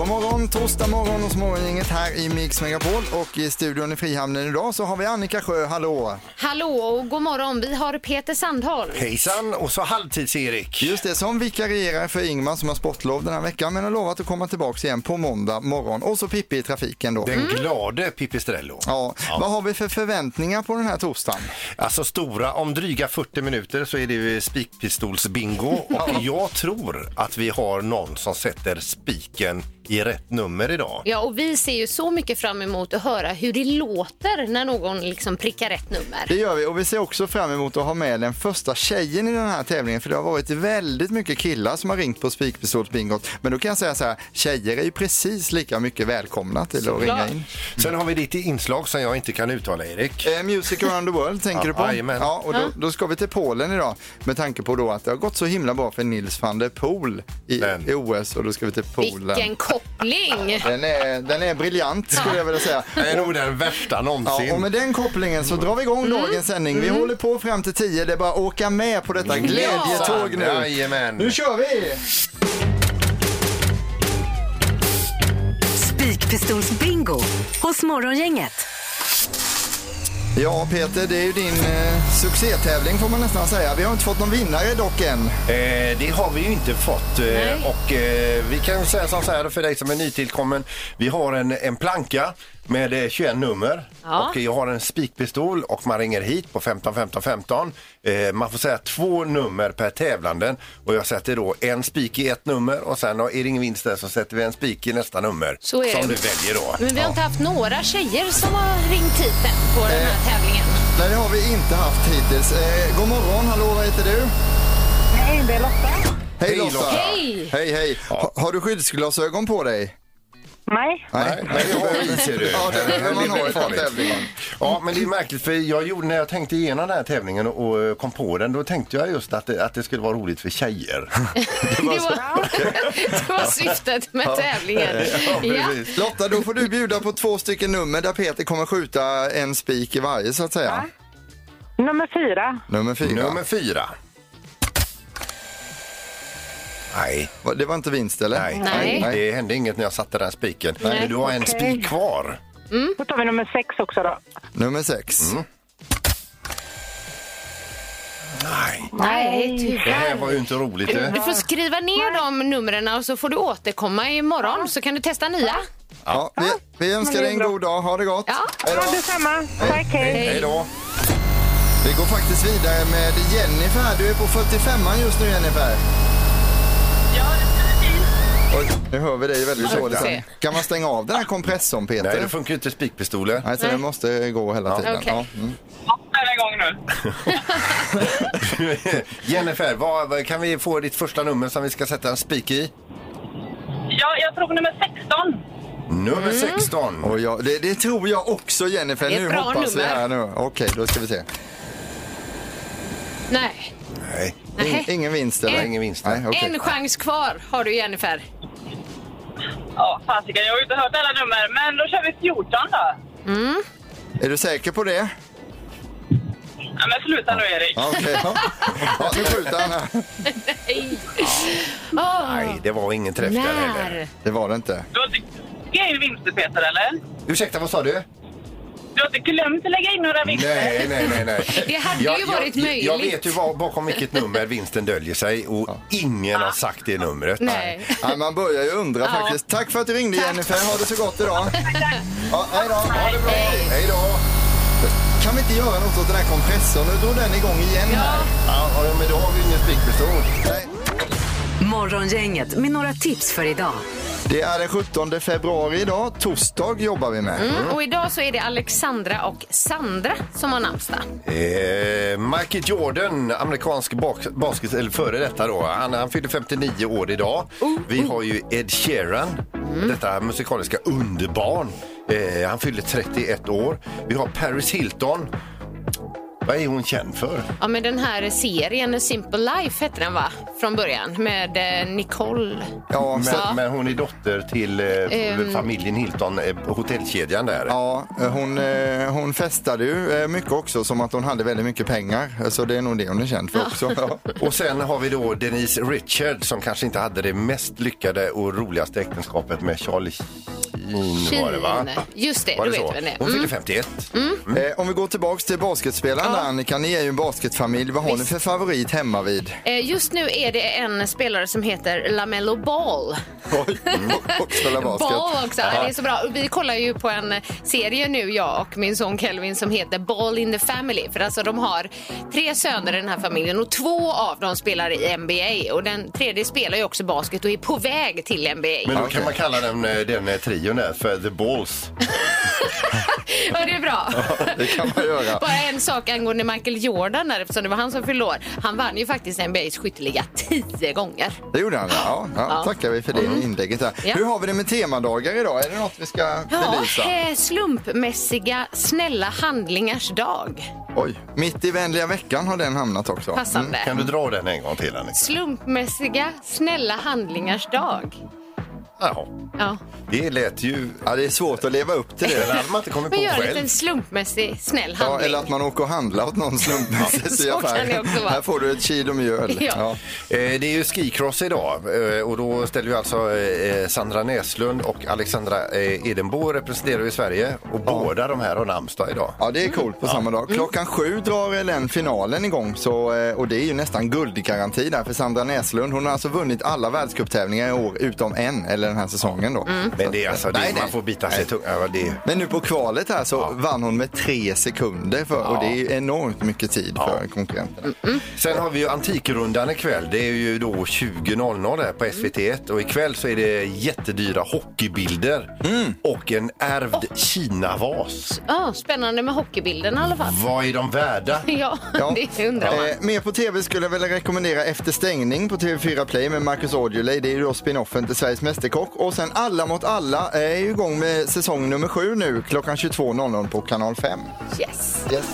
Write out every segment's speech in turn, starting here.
God morgon, torsdag morgon hos Morgongänget här i Mix Megapol och i studion i Frihamnen idag så har vi Annika Sjö, hallå! Hallå och god morgon. Vi har Peter Sandholm. Hejsan och så halvtids-Erik. Just det, som vikarierar för Ingmar som har sportlov den här veckan men har lovat att komma tillbaka igen på måndag morgon och så Pippi i trafiken då. Den glade Pipistrello. Ja, vad har vi för förväntningar på den här torsdagen? Alltså stora, om dryga 40 minuter så är det ju spikpistolsbingo och jag tror att vi har någon som sätter spiken i rätt nummer idag. Ja, och vi ser ju så mycket fram emot att höra hur det låter när någon liksom prickar rätt nummer. Det gör vi och vi ser också fram emot att ha med den första tjejen i den här tävlingen för det har varit väldigt mycket killar som har ringt på spikpistolsbingot. Men då kan jag säga så här, tjejer är ju precis lika mycket välkomna till att ringa in. Sen har vi ditt inslag som jag inte kan uttala Erik. Eh, Music around the world tänker Ja, du på? jajamän. Ja, och då, då ska vi till Polen idag med tanke på då att det har gått så himla bra för Nils van der Poel i, i OS och då ska vi till Polen. Vilken koppling! Den är, den är briljant skulle jag vilja säga. Det är nog den värsta någonsin. Ja, och med den kopplingen så drar vi igång Mm. dagens sändning. Vi håller på fram till 10, det är bara att åka med på detta glädjetåg nu. Jajamän. Nu kör vi! Spikpistolsbingo hos Morgongänget. Ja Peter, det är ju din eh, succétävling får man nästan säga. Vi har inte fått någon vinnare dock än. Eh, det har vi ju inte fått. Eh, och eh, vi kan säga som så här för dig som är nytillkommen. Vi har en, en planka med eh, 21 nummer Ja. och jag har en spikpistol och man ringer hit på 15 15 15. Eh, man får säga två nummer per tävlande och jag sätter då en spik i ett nummer och sen är det ingen vinst där så sätter vi en spik i nästa nummer Så är som det. du väljer då. Men vi har inte haft några tjejer som har ringt hit än på den här tävlingen. Nej, det har vi inte haft hittills. Eh, god morgon, hallå, vad heter du? Hej, det är Lotta. Hej! Lotta. Hej! Hej, hej. Ha, har du skyddsglasögon på dig? Nej. Nej, nej, det har vi ser du. Ja, det man är ha i väldigt den farligt. tävlingen. Ja, men det är märkligt för jag gjorde, när jag tänkte igenom den här tävlingen och, kom på den, då tänkte jag just att det, att det skulle vara roligt för tjejer. Det var, det var syftet med tävlingen. Ja. precis. Lotta, då får du bjuda på två stycken nummer där Peter kommer skjuta en spik i varje så att säga. Nummer fyra. Nummer fyra. Nummer fyra. Nej, Va, Det var inte vinst eller? nej, Nej. det hände inget när jag satte den spiken. Nej. Men du har en spik kvar. Då tar vi nummer sex också då. Nummer sex. Mm. Nej, Nej, det här var ju inte roligt. det. Du får skriva ner de numren och så får du återkomma imorgon så kan du testa nya. Ja, vi, vi önskar dig en god dag. Ha det gott. Ja. Hej då. Ja, detsamma. Tack, hej. Hej då. Vi går faktiskt vidare med Jennifer. Du är på 45 just nu Jennifer. Ja, det Oj, nu hör vi dig väldigt dåligt. här. Kan man stänga av den här kompressorn Peter? Nej, det funkar ju inte spikpistoler. Nej, så den måste gå hela tiden. Okej. Ja, mm. är igång nu. Jennifer, vad, vad, kan vi få ditt första nummer som vi ska sätta en spik i? Ja, jag tror nummer 16. Nummer 16. Och ja, det, det tror jag också Jennifer. Det är ett Nu bra hoppas vi nummer. här nu. Okej, då ska vi se. Nej. Nej, In, Nej. ingen vinst eller? En- ingen vinst. Nej, okej. En chans kvar har du Jennifer. Ja, fasiken, jag har ju inte hört alla nummer, men då kör vi 14 då. Är du säker på det? Ja, men sluta nu, Erik. Ja, Okej. Ja. Ja, nu skjuter han här. Nej. Åh, Nej, det var ingen träff där heller. Det var det inte. Du har inte in vinster, Peter, eller? Ursäkta, vad sa du? Du har inte glömt att lägga in några vinster? Nej, nej, nej. nej. Det hade ju varit jag, möjligt. Jag vet ju var, bakom vilket nummer vinsten döljer sig och ingen har sagt det numret. Nej. Ja, man börjar ju undra Ja. faktiskt. Tack för att du ringde Jennifer. Ha det så gott idag. Ja, hej då. Ha det bra. Hej då. Kan vi inte göra något åt den här kompressorn? Nu drog den igång igen här. Ja, ja, men då har vi ingen spikpistol. Nej. Morgongänget med några tips för idag. Det är den 17 februari idag. Torsdag jobbar vi med. Mm, och idag så är det Alexandra och Sandra som har namnsdag. Eh, Michael Jordan, amerikansk bak- basket, eller före detta då, han, han fyller 59 år idag. Vi har ju Ed Sheeran, detta musikaliska underbarn. Eh, han fyller 31 år. Vi har Paris Hilton. Vad är hon känd för? Ja, men den här serien Simple Life hette den va? Från början med eh, Nicole. Ja, Men, så, men hon är dotter till eh, Ehm. familjen Hilton, eh, hotellkedjan där. ja hon, eh, hon festade ju eh, mycket också som att hon hade väldigt mycket pengar. Så det är nog det hon är känd för också. Ja. Och sen har vi då Denise Richard som kanske inte hade det mest lyckade och roligaste äktenskapet med Charlie Sheen var det va? Just det, Var då det vet så? vi det. Hon Mm. fyller 51. Eh, om vi går tillbaks till basketspelaren Annika, ni är ju en basketfamilj. Vad har ni för favorit hemma vid? Eh, Just nu är det en spelare som heter Lamello Ball. Oj, och spela basket. Ball också, det är så bra. Vi kollar ju på en serie nu, jag och min son Kelvin, som heter Ball in the Family. För alltså de har tre söner i den här familjen och två av dem spelar i NBA. Och den tredje spelar ju också basket och är på väg till NBA. Men då kan man kalla den, eh, den eh, trion där för The Balls. Ja, det är bra. Det kan man göra. Bara en sak angående Michael Jordan där, eftersom det var han som år. Han vann ju faktiskt NBAs skytteliga tio gånger. Det gjorde han, ja. ja, Ja. tackar vi för det inlägget. Här. Ja. Hur har vi det med temadagar idag? Är det något vi ska Ja, belysa? eh, slumpmässiga snälla handlingars dag. Oj, mitt i vänliga veckan har den hamnat också. Passande. Kan du dra den en gång till Annika? Slumpmässiga snälla handlingars dag. Ja, Ja. det lät ju... Ja, det är svårt att leva upp till Det det. hade man inte kommit Men på gör en liten själv. slumpmässig snäll Ja, handling. eller att man åker och handlar åt någon slumpmässigt i så kan det affären. också vara. Här får du ett kilo mjöl. Ja. Eh, Det är ju skicross idag eh, och då ställer ju alltså eh, Sandra Näslund och Alexandra eh, Edenbo representerar ju Sverige och båda de här har namnsdag idag. Ja, det är coolt på samma dag. Klockan sju drar den finalen igång så, eh, och det är ju nästan guldgaranti där för Sandra Näslund. Hon har alltså vunnit alla världscuptävlingar i år utom en, eller den här säsongen då. Men det är alltså, det, Nej, man får bita sig tung. Ja, det, Men nu på kvalet här så vann hon med tre sekunder för, och det är enormt mycket tid för konkurrenterna. Sen har vi ju Antikrundan ikväll. Det är ju då 20.00 här på SVT1 och ikväll så är det jättedyra hockeybilder och en ärvd Kina-vas. Ja, spännande med hockeybilden i alla fall. Vad är de värda? Ja, Ja. det undrar man. Eh, mer på tv skulle jag väl rekommendera Efter stängning på TV4 Play med Marcus Aujalay. Det är ju då spinoffen till Sveriges Mästerkock. Och sen Alla mot alla är ju igång med säsong nummer sju nu klockan 22.00 på kanal 5. Yes. Yes.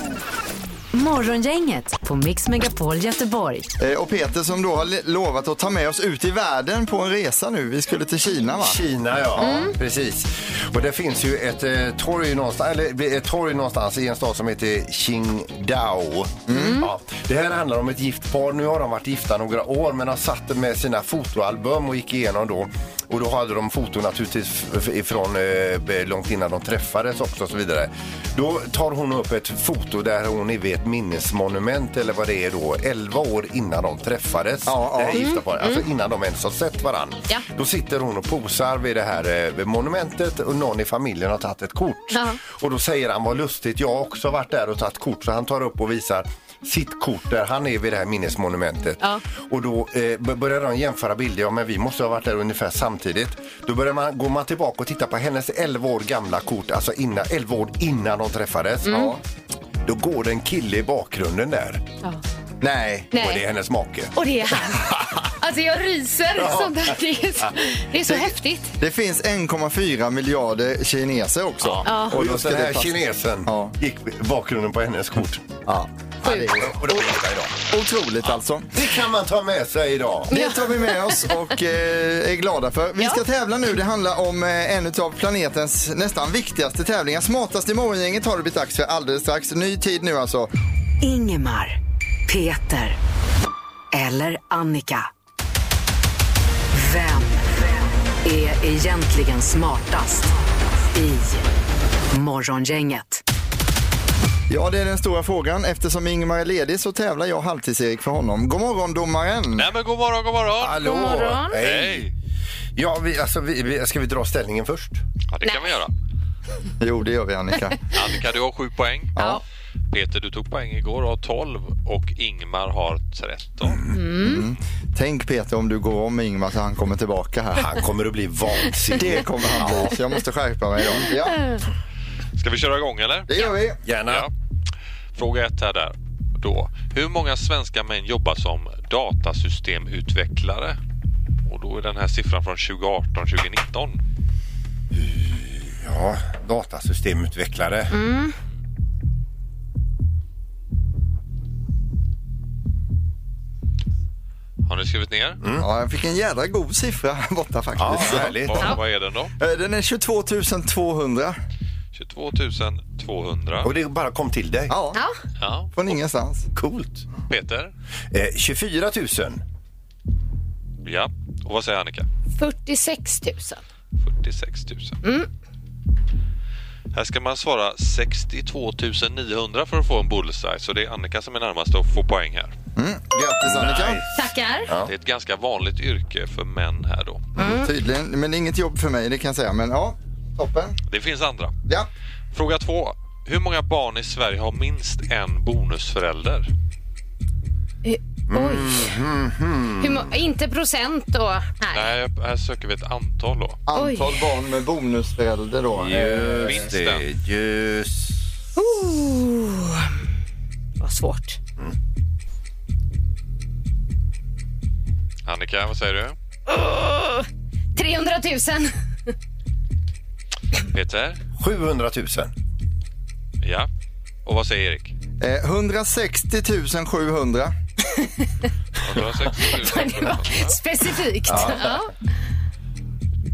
Morgongänget på Mix Megapol Göteborg. Eh, och Peter som då har lovat att ta med oss ut i världen på en resa nu. Vi skulle till Kina va? Kina, ja. Precis. Och det finns ju ett, eh, torg någonstans, eller, ett torg någonstans i en stad som heter Qingdao. Ja. Det här handlar om ett gift par. Nu har de varit gifta några år men har satt med sina fotoalbum och gick igenom då. Och då hade de foton naturligtvis ifrån eh, långt innan de träffades också och så vidare. Då tar hon upp ett foto där hon är vid ett minnesmonument eller vad det är då, 11 år innan de träffades. Ja, ja. Det här gifta paret, alltså innan de ens har sett varandra. Ja. Då sitter hon och posar vid det här eh, monumentet och någon i familjen har tagit ett kort. Ja. Och då säger han, vad lustigt, jag har också varit där och tagit kort. Så han tar upp och visar sitt kort där han är vid det här minnesmonumentet. Ja. Och då eh, börjar de jämföra bilder, ja men vi måste ha varit där ungefär samtidigt. Då börjar man, går man tillbaka och tittar på hennes 11 år gamla kort, alltså innan, 11 år innan de träffades. Ja. Då går det en kille i bakgrunden där Nej. Nej. och det är hennes make. Och det är han. Alltså jag ryser. Ja. Sånt där. Det, är så, det är så häftigt. Det finns 1,4 miljarder kineser också. Ja. Och då just ska den det här kinesen Ja. gick bakgrunden på hennes kort. Ja. Och det var idag. otroligt alltså. Det kan man ta med sig idag. Det tar vi med oss och eh, är glada för. Vi ska tävla nu. Det handlar om eh, en av planetens nästan viktigaste tävlingar. Smartast i morgongänget har det blivit dags för alldeles strax. Ny tid nu alltså. Ingemar, Peter eller Annika. Vem är egentligen smartast i Morgongänget? Ja, det är den stora frågan. Eftersom Ingemar är ledig så tävlar jag halvtids-Erik för honom. God morgon domaren! Nej men god morgon, god morgon. Hallå! God morgon. Hej! Ja, vi, alltså, vi, vi, ska vi dra ställningen först? Ja, det kan vi göra. Jo, det gör vi Annika. Annika, du har sju poäng. Ja. Peter, du tog poäng igår och har 12 och Ingmar har 13. Tänk Peter om du går om Ingemar så han kommer tillbaka här. Han kommer att bli vansinnig. Det kommer han bli, så jag måste skärpa mig då. Ja, Ska vi köra igång eller? Det gör vi. Gärna. Ja. Fråga ett här där. Då. Hur många svenska män jobbar som datasystemutvecklare? Och då är den här siffran från 2018-2019. Ja, datasystemutvecklare. Mm. Har ni skrivit ner? Mm. Ja, jag fick en jädra god siffra här borta faktiskt. Ja, härligt. Vad, vad är den då? Eh, den är 22 200. 22 200. Och det bara kom till dig. Ja, Ja. Ja. från ingenstans. Coolt. Peter? Eh, 24 000. Ja. Och vad säger Annika? 46 000. 46 000. Här ska man svara 62 900 för att få en bullseye. Så det är Annika som är närmast att få poäng här. Grattis Annika. Nice. Tackar. Det är ett ganska vanligt yrke för män här då. Tydligen, men inget jobb för mig det kan jag säga. Men ja, toppen. Det finns andra. Ja. Fråga två. Hur många barn i Sverige har minst en bonusförälder? Eh, Oj. Hur må- inte procent då? Nej. Nej, här söker vi ett antal då. Antal barn med bonusförälder då. Eh, Minst det. Just. Oh. Vad svårt. Annika, vad säger du? Oh. 300 000. Peter? 700 000. Ja. Och vad säger Erik? Eh, 160 700. 160 Det var specifikt. Ja.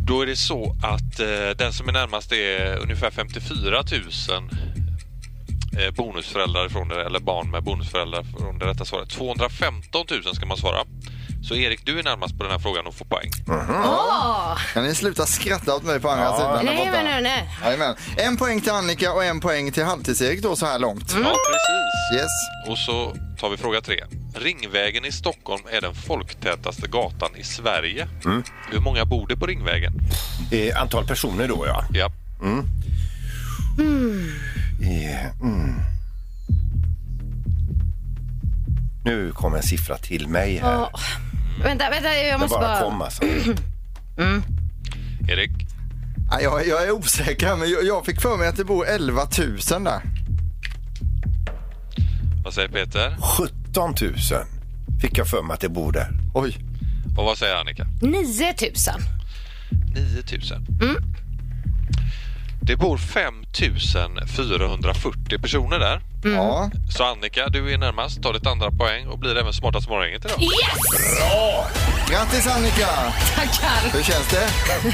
Då är det så att eh, den som är närmast är ungefär 54 000 eh, bonusföräldrar från det, eller barn med bonusföräldrar från det rätta svaret. 215 000 ska man svara. Så Erik, du är närmast på den här frågan och får poäng. Åh. Kan ni sluta skratta åt mig på andra sidan? där Nej, borta? men nej, nej. Jajamän. En poäng till Annika och en poäng till Halvtids-Erik då så här långt. Mm. Ja, precis. Yes. Och så tar vi fråga tre. Ringvägen i Stockholm är den folktätaste gatan i Sverige. Hur många bor det på Ringvägen? Eh, antal personer då, ja. Ja. Eh, mm. Nu kommer en siffra till mig här. Åh. Vänta, vänta, jag måste bara bara... kom alltså. Erik? Ja, Jag, jag är osäker, men jag, jag fick för mig att det bor 11 000 där. Vad säger Peter? 17 000 fick jag för mig att det bor där. Oj. Och vad säger Annika? 9 000. 9 000. Det bor 5 440 personer där. Ja. Så Annika, du är närmast, tar ditt andra poäng och blir även smartast morgongänget idag. Yes! Grattis Annika! Tackar. Hur känns det?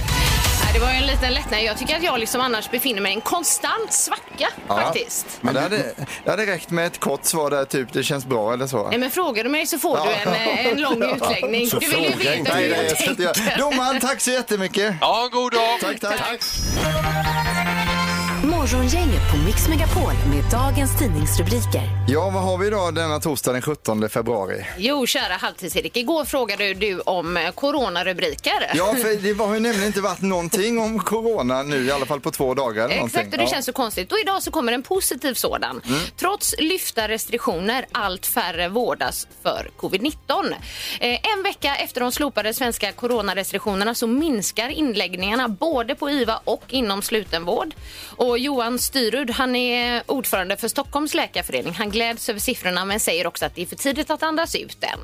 Det var ju en liten lättnad. Jag tycker att jag liksom annars befinner mig i en konstant svacka faktiskt. Men det hade, det hade räckt med ett kort svar där, typ det känns bra eller så. Nej, men frågar du mig så får du en, eh, en lång utläggning. Så Du vill ju veta inte. hur Nej, jag nej, jag tänker. Domaren, tack så jättemycket. Ja, god dag! Tack, tack. Morgongänget på Mix Megapol med dagens tidningsrubriker. Ja, vad har vi idag denna torsdag den 17 februari? Jo, kära halvtids-Erik. Igår frågade du om eh, coronarubriker. Ja, för det har ju nämligen inte varit någonting om corona nu, i alla fall på två dagar. Eller Exakt, och någonting. det Ja. känns så konstigt. Och idag så kommer en positiv sådan. Trots lyfta restriktioner, allt färre vårdas för covid-19. Eh, en vecka efter de slopade svenska coronarestriktionerna så minskar inläggningarna både på IVA och inom slutenvård. Och Johan Styrud, han är ordförande för Stockholms läkarförening. Han gläds över siffrorna men säger också att det är för tidigt att andas ut än.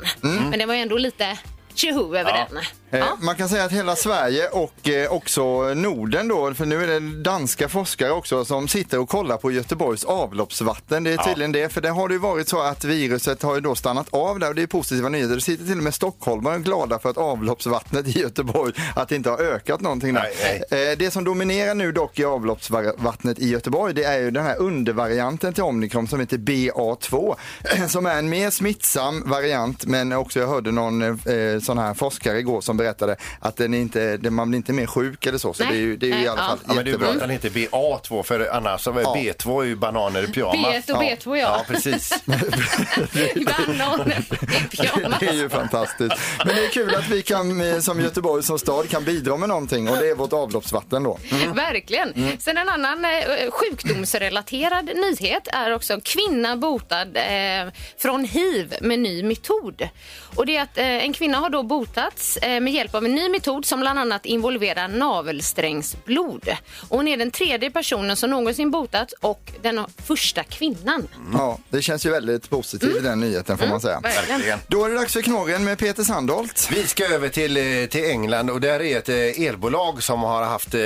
Men det var ju ändå lite tjoho över den. Eh, Ja. Man kan säga att hela Sverige och eh, också Norden då, för nu är det danska forskare också som sitter och kollar på Göteborgs avloppsvatten. Det är tydligen det, för det har det ju varit så att viruset har ju då stannat av där och det är positiva nyheter. Det sitter till och med stockholmare glada för att avloppsvattnet i Göteborg, att det inte har ökat någonting där. Nej, Eh, Det som dominerar nu dock i avloppsvattnet i Göteborg, det är ju den här undervarianten till omikron som heter BA2, som är en mer smittsam variant, men också jag hörde någon eh, sån här forskare igår som berättade att den inte, den, man blir inte mer sjuk eller så, så Nej. det är ju, det är ju i alla ja. fall Ja, men det är jättebra. bra att den heter BA2 för annars Ja. B2 är ju bananer i pyjamas. B1 och B2, ja. Ja, precis. Bananer i pyjamas. Det är ju fantastiskt. Men det är kul att vi kan, eh, som Göteborg som stad kan bidra med någonting och det är vårt avloppsvatten då. Verkligen. Sen en annan eh, sjukdomsrelaterad nyhet är också kvinna botad eh, från hiv med ny metod. Och det är att eh, en kvinna har då botats eh, med hjälp av en ny metod som bland annat involverar navelsträngsblod. Och hon är den tredje personen som någonsin botat och den första kvinnan. Ja, det känns ju väldigt positivt i den nyheten får man säga. Verkligen. Verkligen. Då är det dags för knorren med Peter Sandholt. Vi ska över till, eh, till England och där är ett eh, elbolag som har haft eh,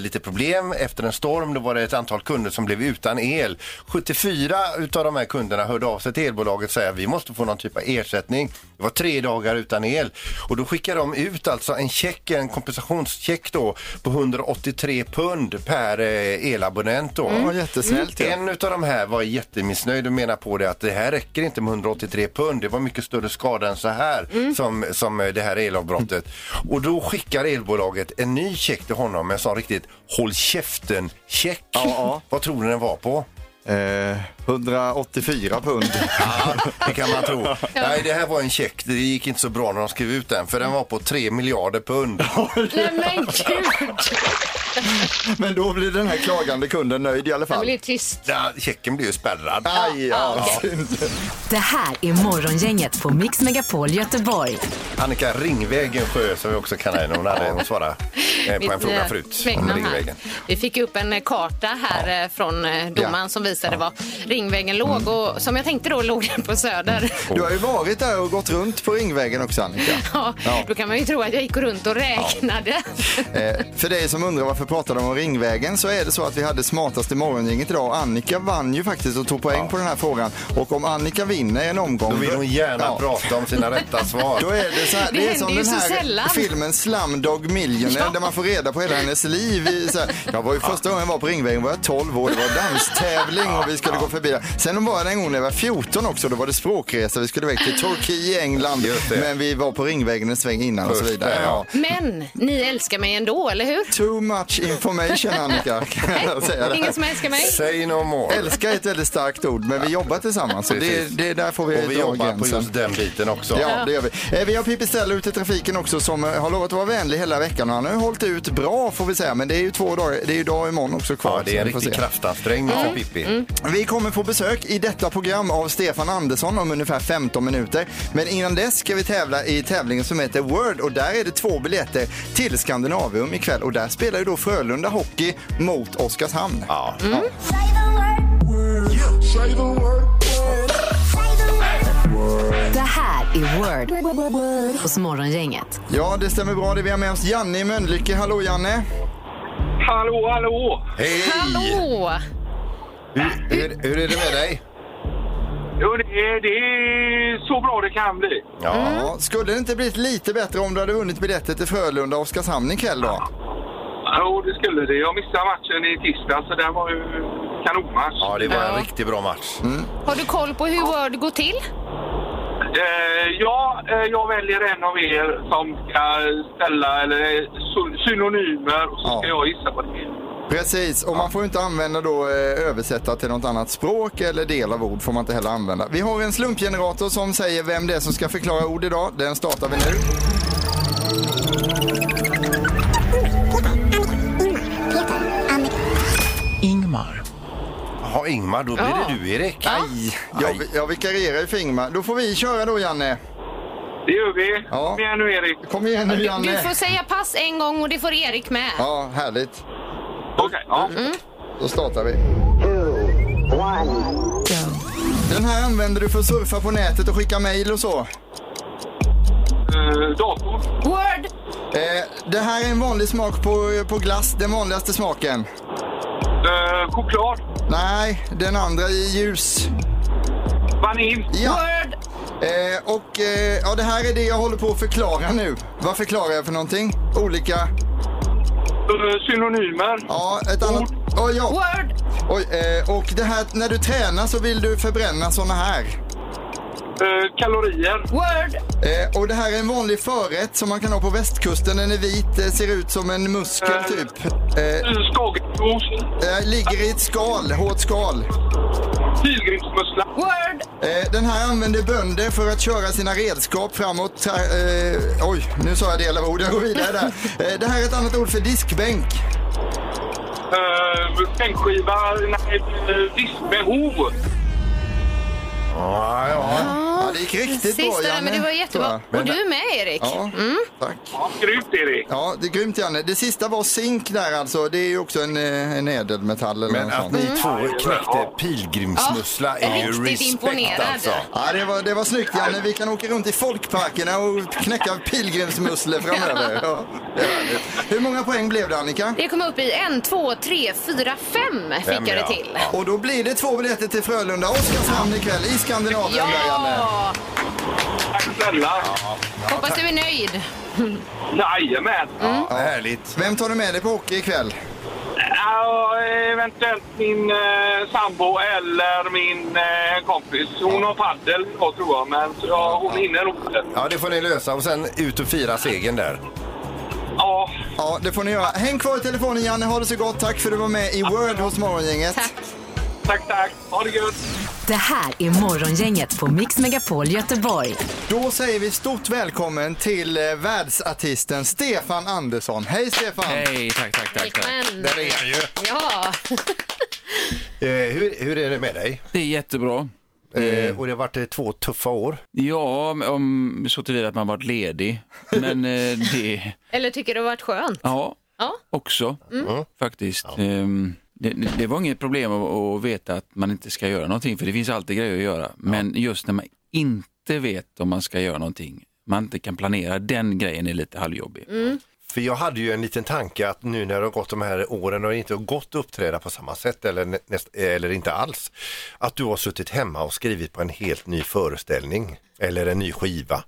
lite problem efter en storm. Då var det ett antal kunder som blev utan el. 74 utav de här kunderna hörde av sig till elbolaget och sa att vi måste få någon typ av ersättning. Det var tre dagar utan el och då skickade de ut alltså en check, en kompensationscheck då på 183 pund per eh, elabonnent då. Ja, jättesnällt. Ja. En av de här var jättemissnöjd och menar på det att det här räcker inte med 183 pund. Det var mycket större skada än så här som, som eh, det här elavbrottet. Och då skickar elbolaget en ny check till honom med en sån riktigt håll käften-check. Vad tror ni den var på? Eh, 184 pund. Ja, det kan man tro. Nej, det här var en check. Det gick inte så bra när de skrev ut den för den var på 3 miljarder pund. Nej men gud! Men då blir den här klagande kunden nöjd i alla fall. blir tyst. Ja, checken blev ju spärrad. Aj, ja, okej. synd. Det här är Morgongänget på Mix Megapol Göteborg. Annika Ringvägen Sjö som vi också kan henne. Hon hade hon svarade eh, på en Mitt, fråga eh, förut om smeknamn här. Ringvägen. Vi fick upp en eh, karta här eh, från eh, domaren som visade var Ringvägen låg och som jag tänkte då låg den på Söder. Du har ju varit där och gått runt på Ringvägen också Annika. Ja, Då kan man ju tro att jag gick runt och räknade. Eh, för dig som undrar varför pratade om Ringvägen så är det så att vi hade smartaste morgongänget idag. Annika vann ju faktiskt och tog poäng på den här frågan. Och om Annika vinner en omgång... Då vill hon gärna Ja. prata om sina rätta svar. Då är det, så här, Det det, är som den här sällan. filmen Slumdog Millionaire där man får reda på hela hennes liv. I, så här, jag var ju första gången jag var på Ringvägen var jag 12 år. Det var danstävling och vi skulle gå förbi där. Sen var det en gång när jag var 14 också. Då var det språkresa. Vi skulle iväg till Turkiet, England. Men vi var på Ringvägen en sväng innan och så Först vidare. ja. Ja. Men ni älskar mig ändå, eller hur? Too much information Annika. Ingen som älskar mig? Say no more. Älska är ett väldigt starkt ord, men vi jobbar tillsammans. Det, det är där får vi, Och vi jobbar på gränsen. just den biten också. Ja, det gör vi. Eh, Vi har Pippi Stello ute i trafiken också som eh, har lovat att vara vänlig hela veckan och han har ju hållit ut bra får vi säga. Men det är ju två dagar, det är ju idag och imorgon också kvar. Ja, det är en riktig kraftansträngning för Pippi. Vi kommer få besök i detta program av Stefan Andersson om ungefär 15 minuter. Men innan dess ska vi tävla i tävlingen som heter Word och där är det två biljetter till Skandinavium ikväll och där spelar ju då Frölunda Hockey mot Oskarshamn. Ja. Det här är Word hos Morgongänget. Ja, det stämmer bra. Det vi har med oss Janne i Mölnlycke. Hallå Janne! Hallå, hallå! Hej! Hallå! Hur, hur, hur är det med dig? Jo, det är, det är så bra det kan bli. Ja. Ja, skulle det inte blivit lite bättre om du hade vunnit biljetter till Frölunda och Oskarshamn ikväll då? Jo, det skulle det. Jag missade matchen i tisdags, så den var ju kanonmatch. ja, det var en Ja. riktigt bra match. Har du koll på hur Word går till? Eh, ja, eh, jag väljer en av er som ska ställa eller, eh, sy- synonymer och så Ja. ska jag gissa vad det är. Precis, och man får ju inte använda då eh, översätta till något annat språk eller del av ord får man inte heller använda. Vi har en slumpgenerator som säger vem det är som ska förklara ord idag. Den startar vi nu. Ingmar. Jaha, Ingmar, då blir Ja. det du Erik. Aj, jag, jag vikarierar ju för Ingmar. Då får vi köra då Janne. Det gör vi. Ja. Kom igen nu, Erik. Kom igen nu Du Janne. får säga pass en gång och det får Erik med. Ja, härligt. Okej, ja. Då startar vi. Den här använder du för att surfa på nätet och skicka mejl och så. Eh, dator. Word! Eh, det här är en vanlig smak på, på glass, den vanligaste smaken. Eh, choklad. Nej, den andra i ljus. Vanilj. Ja, Word! eh, och eh, ja, det här är det jag håller på att förklara nu. Vad förklarar jag för någonting? Olika, Eh, synonymer. ja, ett annat. Oh, ja. Word! Oj, eh, och det här, när du tränar så vill du förbränna såna här. Eh, kalorier. Word! Eh, och det här är en vanlig förrätt som man kan ha på västkusten. Den är vit, eh, ser ut som en muskel Eh. typ. Eh, Skagenost. eh, ligger i ett skal, hårt skal. Pilgrimsmussla. Word! Eh, den här använder bönder för att köra sina redskap framåt. Eh, oj, nu sa jag del av ord. Jag går vidare där. Eh, det här är ett annat ord för diskbänk. Uh, Bänkskiva. Nej, diskbehov. Ja, ja. Det gick riktigt bra Sista där, Janne. men det var jättebra. Och du med Erik. Ja, tack. Ja, grymt Erik. Ja, det är grymt Janne. Det sista var zink där alltså. Det är ju också en, eh, en ädelmetall eller Men att ni två knäckte pilgrimsmussla är ju respekt imponerad. alltså. Ja, det var, det var snyggt Janne. Vi kan åka runt i folkparkerna och knäcka pilgrimsmusslor framöver. Ja. Hur många poäng blev det Annika? Det kom upp i en, två, tre, fyra, fem fick Fem, jag det ja. till. Och då blir det två biljetter till Frölunda Oskarshamn ikväll i Skandinavien där Janne. Ja! Tack snälla. Hoppas du är nöjd. Jajamän. Ja, Härligt. Vem tar du med dig på hockey ikväll? Ja, eventuellt min eh, sambo eller min eh, kompis. Hon har paddel då, tror jag, men ja, hon hinner nog inte. Ja, det får ni lösa och sen ut och fira segern där. Ja, Ja, det får ni göra. Häng kvar i telefonen Janne, ha det så gott. Tack för att du var med i Word hos Morgongänget. Tack. Tack, tack. Ha det gött. Det här är Morgongänget på Mix Megapol Göteborg. Då säger vi stort välkommen till eh, världsartisten Stefan Andersson. Hej Stefan! Hej, tack, tack, tack. Där är han ju. ja. Eh, hur, hur är det med dig? Det är jättebra. Eh, och det har varit eh, två tuffa år. Ja, om så tillvida att man varit ledig. Men eh, det, Eller tycker det har varit skönt? ja, Ja. också faktiskt. Ehm, Det, det var inget problem att, att veta att man inte ska göra någonting, för det finns alltid grejer att göra. Men just när man inte vet om man ska göra någonting, man inte kan planera, den grejen är lite halvjobbig. För jag hade ju en liten tanke att nu när det har gått de här åren och inte har gått att uppträda på samma sätt eller, nä- näst, eller inte alls, att du har suttit hemma och skrivit på en helt ny föreställning eller en ny skiva.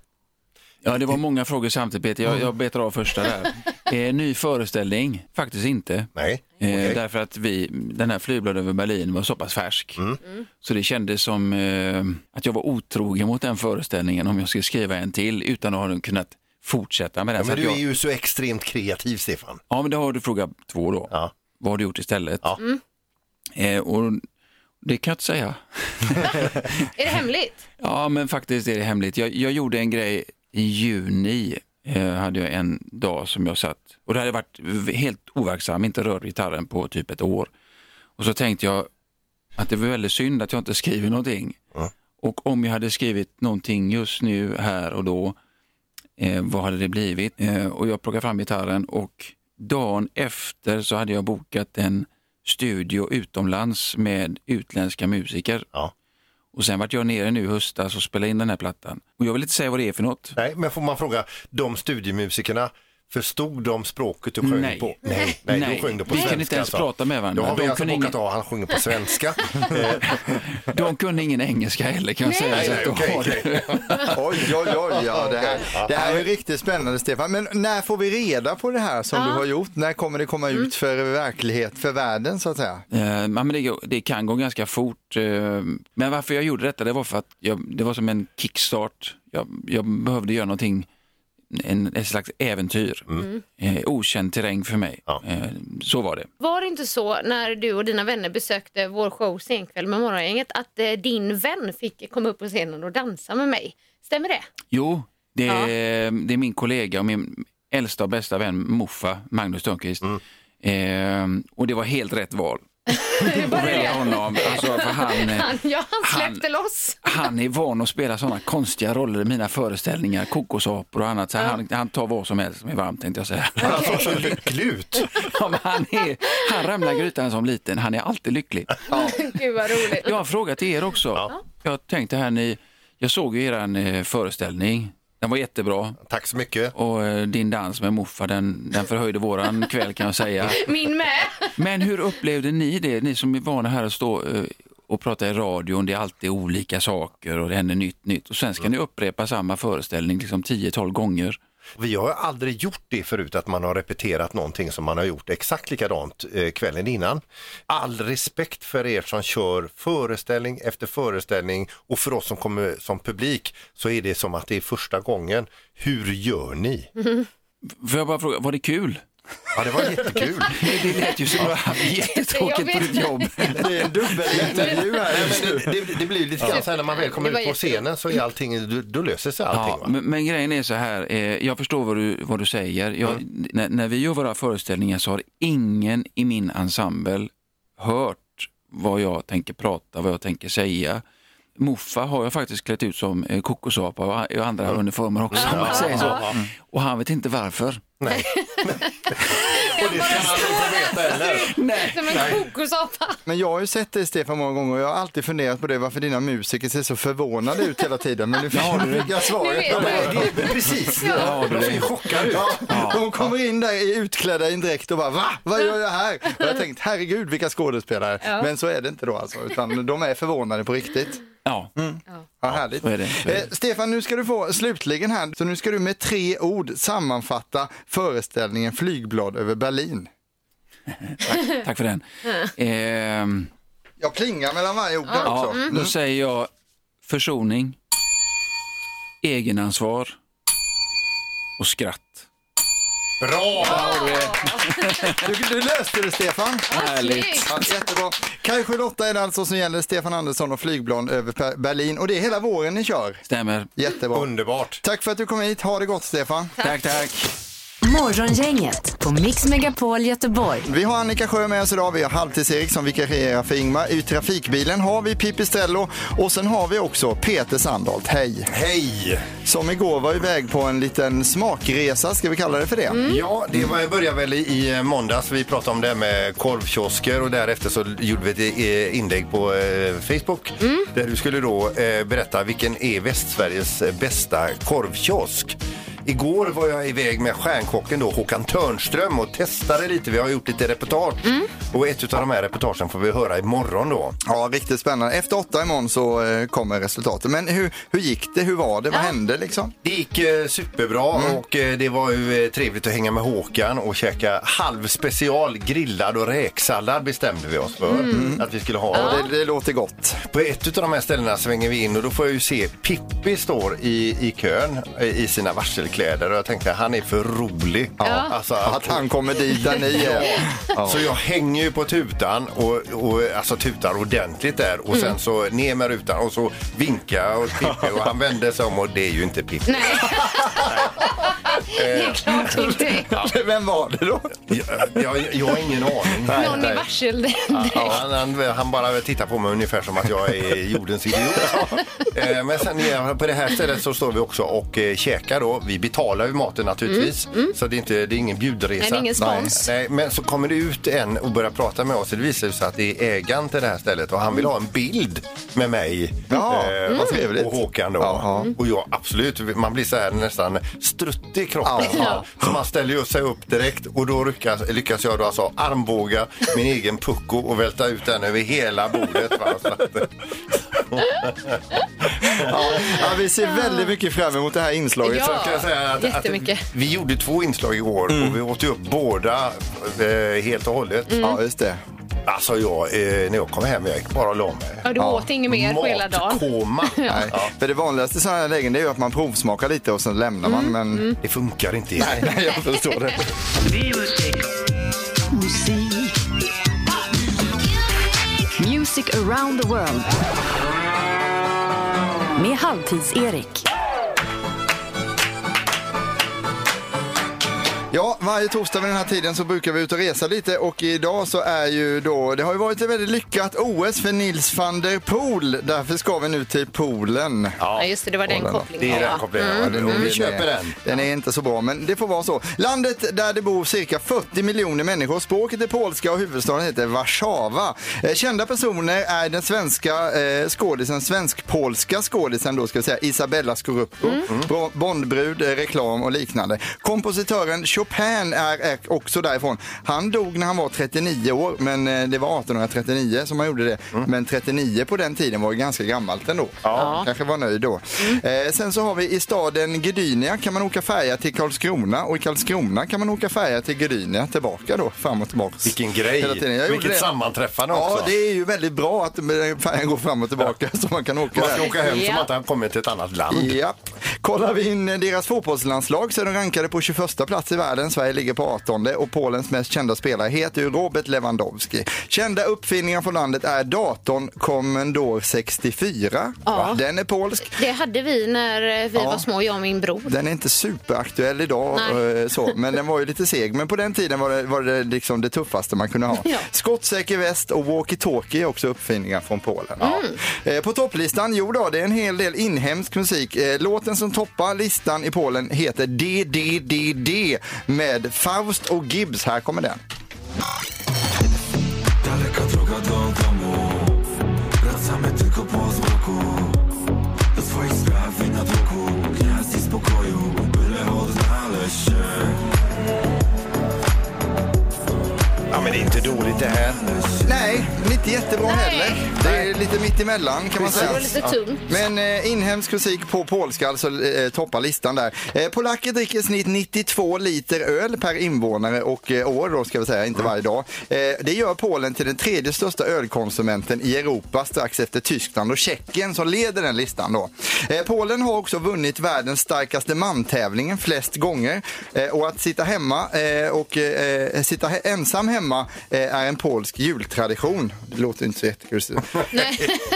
Ja, det var många frågor samtidigt Peter. Jag, jag betar av första där. Eh, ny föreställning? Faktiskt inte. Nej, Eh. Därför att vi, den här Flygblad över Berlin var så pass färsk. Så det kändes som eh, att jag var otrogen mot den föreställningen om jag skulle skriva en till utan att ha kunnat fortsätta med den. Ja, men du jag, är ju så extremt kreativ Stefan. ja, men då har du fråga två då. Ja. Vad har du gjort istället? Ja. Eh, och det kan jag inte säga. Är det hemligt? Ja, men faktiskt är det hemligt. Jag, jag gjorde en grej i juni. Eh, hade jag en dag som jag satt och det hade varit helt overksam, inte rört gitarren på typ ett år. Och så tänkte jag att det var väldigt synd att jag inte skriver någonting. Ja. Och om jag hade skrivit någonting just nu, här och då, eh, vad hade det blivit? Eh, och jag plockade fram gitarren och dagen efter så hade jag bokat en studio utomlands med utländska musiker. Ja. Och sen vart jag nere nu i höstas och spelade in den här plattan. Och jag vill inte säga vad det är för något. Nej, men får man fråga, de studiemusikerna, förstod de språket du sjöng Nej. på? Nej, nej, Nej. då sjöng på Vi svenska. kunde inte ens alltså. prata med varandra. Då har vi De alltså kunde bokat ingen- av, han sjunger på svenska. De kunde ingen engelska heller kan jag säga. nej, nej, okej, okej. Oj, oj, oj. Ja, det, här, det här är riktigt spännande, Stefan. Men när får vi reda på det här som du har gjort? När kommer det komma ut för verklighet, för världen så att säga? Ja, men det, det kan gå ganska fort. eh, Men varför jag gjorde detta, det var för att jag, det var som en kickstart. Jag, jag behövde göra någonting, en, ett slags äventyr. Eh, okänd terräng för mig. Ja. Eh, så var det. Var det inte så när du och dina vänner besökte vår show Senkväll med Morgongänget att eh, din vän fick komma upp på scenen och dansa med mig? Stämmer det? Jo, det, Ja. är- det är min kollega och min äldsta och bästa vän Moffa, Magnus Törnqvist. Eh, och det var helt rätt val. Välja honom. Alltså, för han, eh, Han, ja, han han- släppte loss. han är van att spela sådana konstiga roller i mina föreställningar, kokosapor och annat. Så han, han tar vad som helst som är varmt tänkte jag säga. Han såg så lycklig ut. Ja, han, är, han ramlar grytan som liten, han är alltid lycklig. Gud vad roligt. Jag har en fråga till er också. Jag tänkte här, ni, jag såg ju er eh, föreställning, den var jättebra. Tack så mycket. Och eh, din dans med Moffa, den, den förhöjde våran kväll kan jag säga. Min med. Men hur upplevde ni det, ni som är vana här att stå eh, och prata i radion, det är alltid olika saker och det händer nytt, nytt. Och sen ska ni upprepa samma föreställning liksom 10-12 gånger. Vi har aldrig gjort det förut att man har repeterat någonting som man har gjort exakt likadant eh, kvällen innan. All respekt för er som kör föreställning efter föreställning och för oss som kommer som publik så är det som att det är första gången. Hur gör ni? Får jag bara fråga, var det kul? Ja, det var jättekul. Det lät ju som att du jättetråkigt på ditt jobb. Det är en dubbelintervju här just nu. det, det, det blir lite grann så här när man väl kommer ut på scenen så är allting, då, då löser sig allting. Ja, men, men grejen är så här, eh, jag förstår vad du, vad du säger. Jag, när, när vi gör våra föreställningar så har ingen i min ensemble hört vad jag tänker prata, vad jag tänker säga. Muffa har jag faktiskt klätt ut som eh, kokosapa och, andra uniformer också. om man säger så. Och han vet inte varför. Nej. och det ska han aldrig få veta heller. Nej. Som en kokosapa. Men jag har ju sett dig Stefan många gånger och jag har alltid funderat på det varför dina musiker ser så förvånade ut hela tiden. Men nu fick jag svaret. Det. Är precis. Ja, De ser chockade ut. Ja, de kommer in där i utklädda i en dräkt och bara va? Vad gör jag här? Och jag har tänkt herregud vilka skådespelare. Men så är det inte då alltså, utan de är förvånade på riktigt. Ja, Ja, härligt. så är det. Så är det. Eh, Stefan, nu ska du få slutligen här, så nu ska du med tre ord sammanfatta föreställningen Flygblad över Berlin. tack för den. Ehm, Jag plingar mellan varje ord ja, också. då säger jag försoning, egenansvar och skratt. Bra! Du, du löste det Stefan. Härligt. Ja, jättebra. Kaj 78 är det alltså som gäller Stefan Andersson och flygblad över Berlin och det är hela våren ni kör. Stämmer. Jättebra. Underbart. Tack för att du kom hit. Ha det gott Stefan. Tack, tack. Morgongänget på Mix Megapol Göteborg. Vi har Annika Sjö med oss idag. Vi har Halvtids-Erik som vikarierar för Ingmar. I trafikbilen har vi Pipistrello och sen har vi också Peter Sandholt. Hej! Hej! Som igår var iväg på en liten smakresa, ska vi kalla det för det? Ja, det var, började väl i, i måndags. Vi pratade om det här med korvkiosker och därefter så gjorde vi ett eh, inlägg på eh, Facebook där du skulle då eh, berätta vilken är Västsveriges bästa korvkiosk. Igår var jag iväg med stjärnkocken då, Håkan Törnström och testade lite. Vi har gjort lite reportage och ett av de här reportagen får vi höra imorgon då. Ja, riktigt spännande. Efter åtta imorgon så eh, kommer resultatet. Men hur, hur gick det? Hur var det? Vad hände liksom? Det gick eh, superbra och eh, det var ju eh, trevligt att hänga med Håkan och käka halv special grillad och räksallad bestämde vi oss för att vi skulle ha. Ja. Det, det låter gott. På ett av de här ställena svänger vi in och då får jag ju se Pippi står i, i kön eh, i sina varselkläder och jag tänkte han är för rolig. Alltså, Att han kommer dit där ni är. Ja. Så jag hänger ju på tutan och, och alltså tutar ordentligt där och sen så ner med rutan och så vinkar jag åt Pippi och han vänder sig om och det är ju inte Pippi. Nej. det är klart inte. Vem var det då? Jag, jag, jag har ingen aning. Någon i varsel. Ja, han, han, han bara tittar på mig ungefär som att jag är jordens idiot. Eh, Men sen ja, på det här stället så står vi också och eh, käkar då. Vi betalar ju maten naturligtvis. Så det är, inte, det är ingen bjudresa. Nej, det är ingen spons. Nej, men så kommer det ut en och börjar prata med oss. Det visar sig att det är ägaren till det här stället och han vill ha en bild med mig Ja, eh, vad trevligt. och Håkan då. Ja, Och jag absolut, man blir så här nästan struttig i kroppen. Ja. Så man ställer ju sig upp direkt och då lyckas, lyckas jag då alltså armbåga min egen pucko och välta ut den över hela bordet. Va? Så att, Ja, vi ser väldigt mycket fram emot det här inslaget. Ja. så kan jag säga att, att vi gjorde två inslag igår och vi åt upp båda eh, helt och hållet. Ja, just det. Alltså jag, eh, när jag kom hem, jag gick bara och la mig. Ja, du åt inget mer på hela dagen. Matkoma. Nej. Ja, För det vanligaste i sådana här lägen det är ju att man provsmakar lite och sen lämnar man. Men det funkar inte. nej, nej, jag förstår det. Music around the world. Med Halvtids-Erik. Ja, varje torsdag vid den här tiden så brukar vi ut och resa lite och idag så är ju då, det har ju varit ett väldigt lyckat OS för Nils van der Poel. Därför ska vi nu till Polen. Ja, just det, det var den kopplingen. Det är den Ja. kopplingen. Och vi köper den. Den är inte så bra, men det får vara så. Landet där det bor cirka 40 miljoner människor. Språket är polska och huvudstaden heter Warszawa. Eh, kända personer är den svenska eh, skådisen, svensk-polska skådisen då ska vi säga, Isabella Scorupco. Bra- Bondbrud, eh, reklam och liknande. Kompositören Chopin är, är också därifrån. Han dog när han var 39 år, men eh, det var 1839 som han gjorde det. Men 39 på den tiden var ju ganska gammalt ändå. Ja. Kanske var nöjd då. Eh, sen så har vi i staden Gdynia kan man åka färja till Karlskrona och i Karlskrona kan man åka färja till Gdynia tillbaka då, fram och tillbaka. Vilken grej. Vilket det. sammanträffande Ja, också. det är ju väldigt bra att färjan går fram och tillbaka så man kan åka Man ska där. åka hem Ja. som att han kommer till ett annat land. Ja. Kollar vi in deras fotbollslandslag så är de rankade på 21 plats i världen. Sverige ligger på 18 och Polens mest kända spelare heter ju Robert Lewandowski. Kända uppfinningar från landet är datorn Commodore 64. Ja. Den är polsk. Det hade vi när vi Ja. var små, jag och min bror. Den är inte superaktuell idag, Nej. eh, så, men den var ju lite seg. Men på den tiden var det, var det liksom det tuffaste man kunde ha. Ja. Skottsäker väst och walkie-talkie är också uppfinningar från Polen. Mm. Eh, På topplistan, jo då, det är en hel del inhemsk musik. Eh, Låten som toppar listan i Polen heter DDDD med Faust och Gibbs. Här kommer den. Ja, men det är inte dåligt det här. Nej, inte jättebra Nej. heller. Det är lite mitt emellan kan man Det säga. var lite tungt. Men eh, inhemsk musik på polska alltså eh, toppar listan där. Eh, polacker dricker i snitt 92 liter öl per invånare och eh, år då ska vi säga, inte varje dag. Eh, det gör Polen till den tredje största ölkonsumenten i Europa strax efter Tyskland och Tjeckien som leder den listan då. Eh, Polen har också vunnit världens starkaste man-tävlingen flest gånger eh, och att sitta hemma eh, och sitta he- ensam hemma är en polsk jultradition. Det låter inte så jättekul.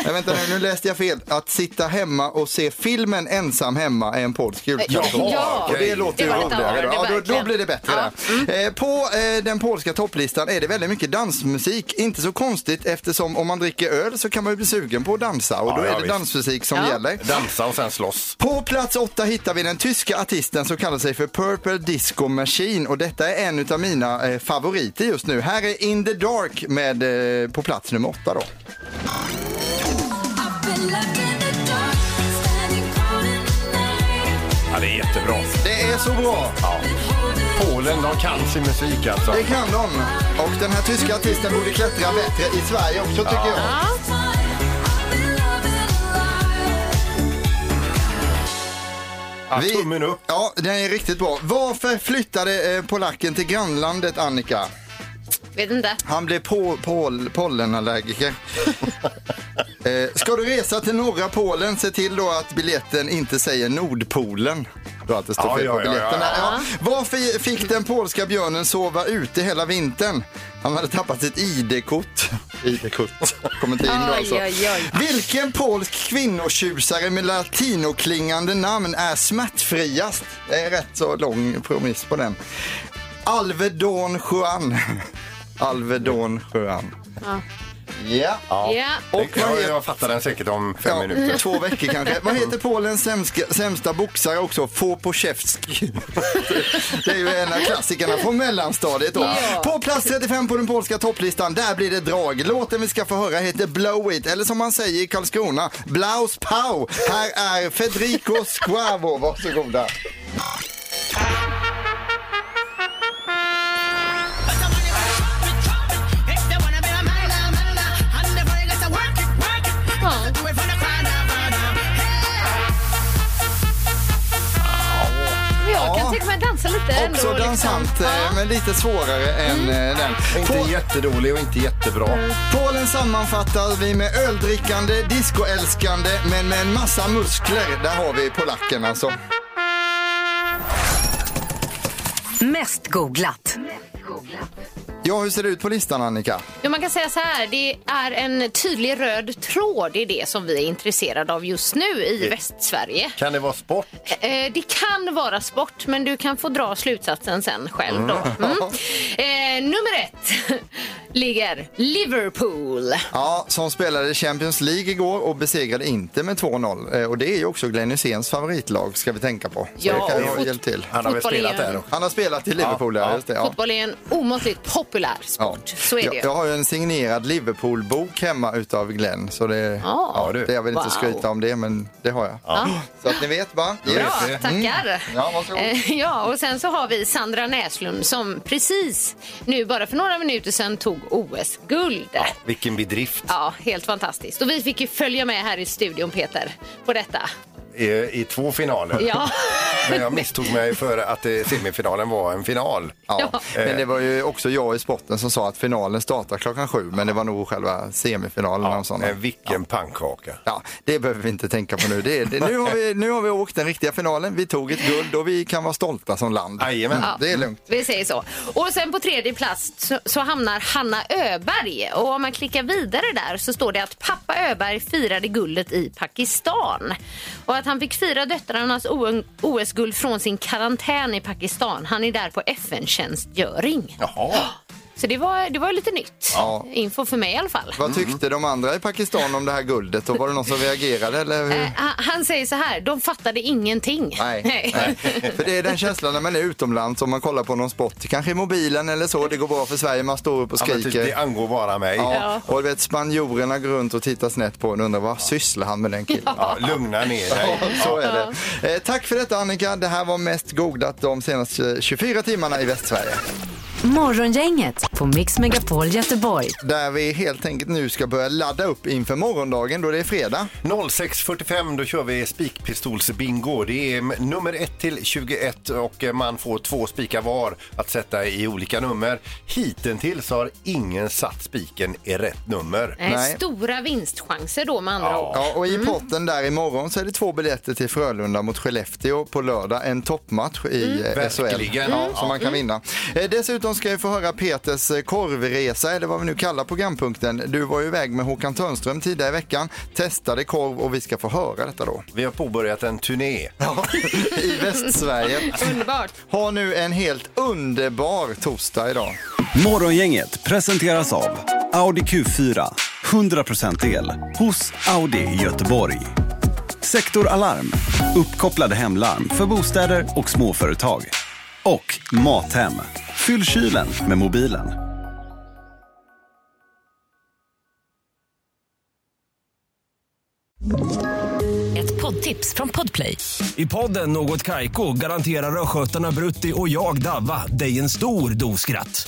Nej, vänta nu, nu läste jag fel. Att sitta hemma och se filmen Ensam hemma är en polsk jultradition. Ja, och det låter det ju lite roligare. då. Ja, då, då blir det bättre Ja. Mm. Eh, på eh, den polska topplistan är det väldigt mycket dansmusik. Inte så konstigt eftersom om man dricker öl så kan man ju bli sugen på att dansa och Ja, då är ja, det visst. dansmusik som gäller. Dansa och sen slåss. På plats åtta hittar vi den tyska artisten som kallar sig för Purple Disco Machine och detta är en av mina eh, favoriter just nu. Här är In the Dark med eh, på plats nummer åtta då. Ja, det är jättebra. Det är så bra. Ja. Polen, de kan sin musik alltså. Det kan de. Och den här tyska artisten borde klättra bättre i Sverige också tycker jag. Ja, Vi- Tummen upp. Ja, den är riktigt bra. Varför flyttade eh, polacken till grannlandet Annika? Vet inte. Han blev på, pol, pollenallergiker. eh, ska du resa till norra Polen, se till då att biljetten inte säger Nordpolen. Då att det står Ja, fel ja, på ja, biljetten. ja. Ja. Varför fick den polska björnen sova ute hela vintern? Han hade tappat sitt ID-kort. ID-kort. Kommer inte in då alltså. oj, oj. Vilken polsk kvinnotjusare med latinoklingande namn är smärtfriast? Det är rätt så lång promiss på den. Alvedon Juan. Alvedon Juan. Ja. Ja. Ja. Och Och vad jag, heter, jag fattar den säkert om fem ja, minuter. två veckor kanske. Vad heter Polens sämska, sämsta boxare också? Foposzewski. Det är ju en av klassikerna från mellanstadiet. Då. Ja. På plats 35 på den polska topplistan, där blir det drag. Låten vi ska få höra heter Blow It, eller som man säger i Karlskrona, Blaus Pau. Här är Federico Squavo, varsågoda. Lite ändå. Också dansant, liksom. men lite svårare än eh, den. Inte På- jättedålig och inte jättebra. Polen sammanfattar vi med öldrickande, discoälskande men med en massa muskler. Där har vi polacken alltså. Mest googlat. Ja, hur ser det ut på listan Annika? Ja, man kan säga så här, det är en tydlig röd tråd i det som vi är intresserade av just nu i Västsverige. Kan det vara sport? Eh, det kan vara sport, men du kan få dra slutsatsen sen själv. Då. Mm. Eh, nummer ett ligger Liverpool. Ja, som spelade Champions League igår och besegrade inte med 2-0. Eh, Och det är ju också Glenn Hyséns favoritlag ska vi tänka på. Så Ja, det kan ju hjälpt till. Han har väl spelat där. Han har spelat i Liverpool, ja, just det. Ja. Fotboll är en omåttligt populär Ja. sport. Så är det jag, jag har ju en signerad Liverpool-bok hemma utav Glenn. Så det, Ja. Ja, du. det jag vill inte Wow. skryta om det, men det har jag. Så att ni vet va? Bra, Yes. det. tackar. Ja, varsågod. Eh, ja, och sen så har vi Sandra Näslund som precis nu, bara för några minuter sedan, tog OS-guld. Ja. Vilken bedrift. helt fantastiskt. Och vi fick ju följa med här i studion, Peter, på detta. I, i två finaler. Ja. Men jag misstog mig för att eh, semifinalen var en final. Ja. Men det var ju också jag i sporten som sa att finalen startar klockan sju, men det var nog själva semifinalen. och sådana. Men vilken pannkaka. Ja, det behöver vi inte tänka på nu. Det, det, nu, har vi, nu har vi åkt den riktiga finalen. Vi tog ett guld och vi kan vara stolta som land. Jajamän. Mm, Det är lugnt. Vi säger så. Och sen på tredje plats så, så hamnar Hanna Öberg. Och om man klickar vidare där så står det att pappa Öberg firade guldet i Pakistan. Och att han fick fira döttrarnas OS-guld från sin karantän i Pakistan. Han är där på FN-tjänstgöring. Jaha. Så det var, det var lite nytt. Ja. Info för mig i alla fall. Vad tyckte de andra i Pakistan om det här guldet? Och var det någon som reagerade? Eller hur? Eh, han, säger så här, de fattade ingenting. Nej, nej. För det är den känslan när man är utomlands om man kollar på någon sport, kanske i mobilen eller så, det går bra för Sverige, man står upp och Ja, typ, skriker. det angår bara mig. Ja, och du vet spanjorerna går runt och tittar snett på en och undrar vad sysslar han med den killen? Ja, lugna ner dig. Ja, så är det. Eh, tack för detta Annika. Det här var mest googlat de senaste 24 timmarna i Västsverige. Morgongänget på Mix Megapol Göteborg. Där vi helt enkelt nu ska börja ladda upp inför morgondagen då det är fredag. 06.45 då kör vi spikpistolsbingo. Det är nummer 1 till 21 och eh, man får två spikar var att sätta i olika nummer. Hittills har ingen satt spiken i rätt nummer. Nej. Stora vinstchanser då med andra ord. Ja, och i potten där imorgon så är det två biljetter till Frölunda mot Skellefteå på lördag. En toppmatch i eh, SHL Verkligen. ja, som man kan vinna. Eh, dessutom ska vi få höra Peters eh, korvresa, eller vad vi nu kallar programpunkten. Du var ju iväg med Håkan Törnström tidigare i veckan, testade korv och vi ska få höra detta då. Vi har påbörjat en turné. Ja, I Västsverige. Underbart. Ha nu en helt underbar torsdag idag. Morgongänget presenteras av Audi Q4. 100% el hos Audi Göteborg. Sektor Alarm. Uppkopplade hemlarm för bostäder och småföretag. Och Mathem. Fyll kylen med mobilen. Ett poddtips från Podplay. I podden Något Kaiko garanterar östgötarna Brutti och jag, Davva, dig en stor dos skratt.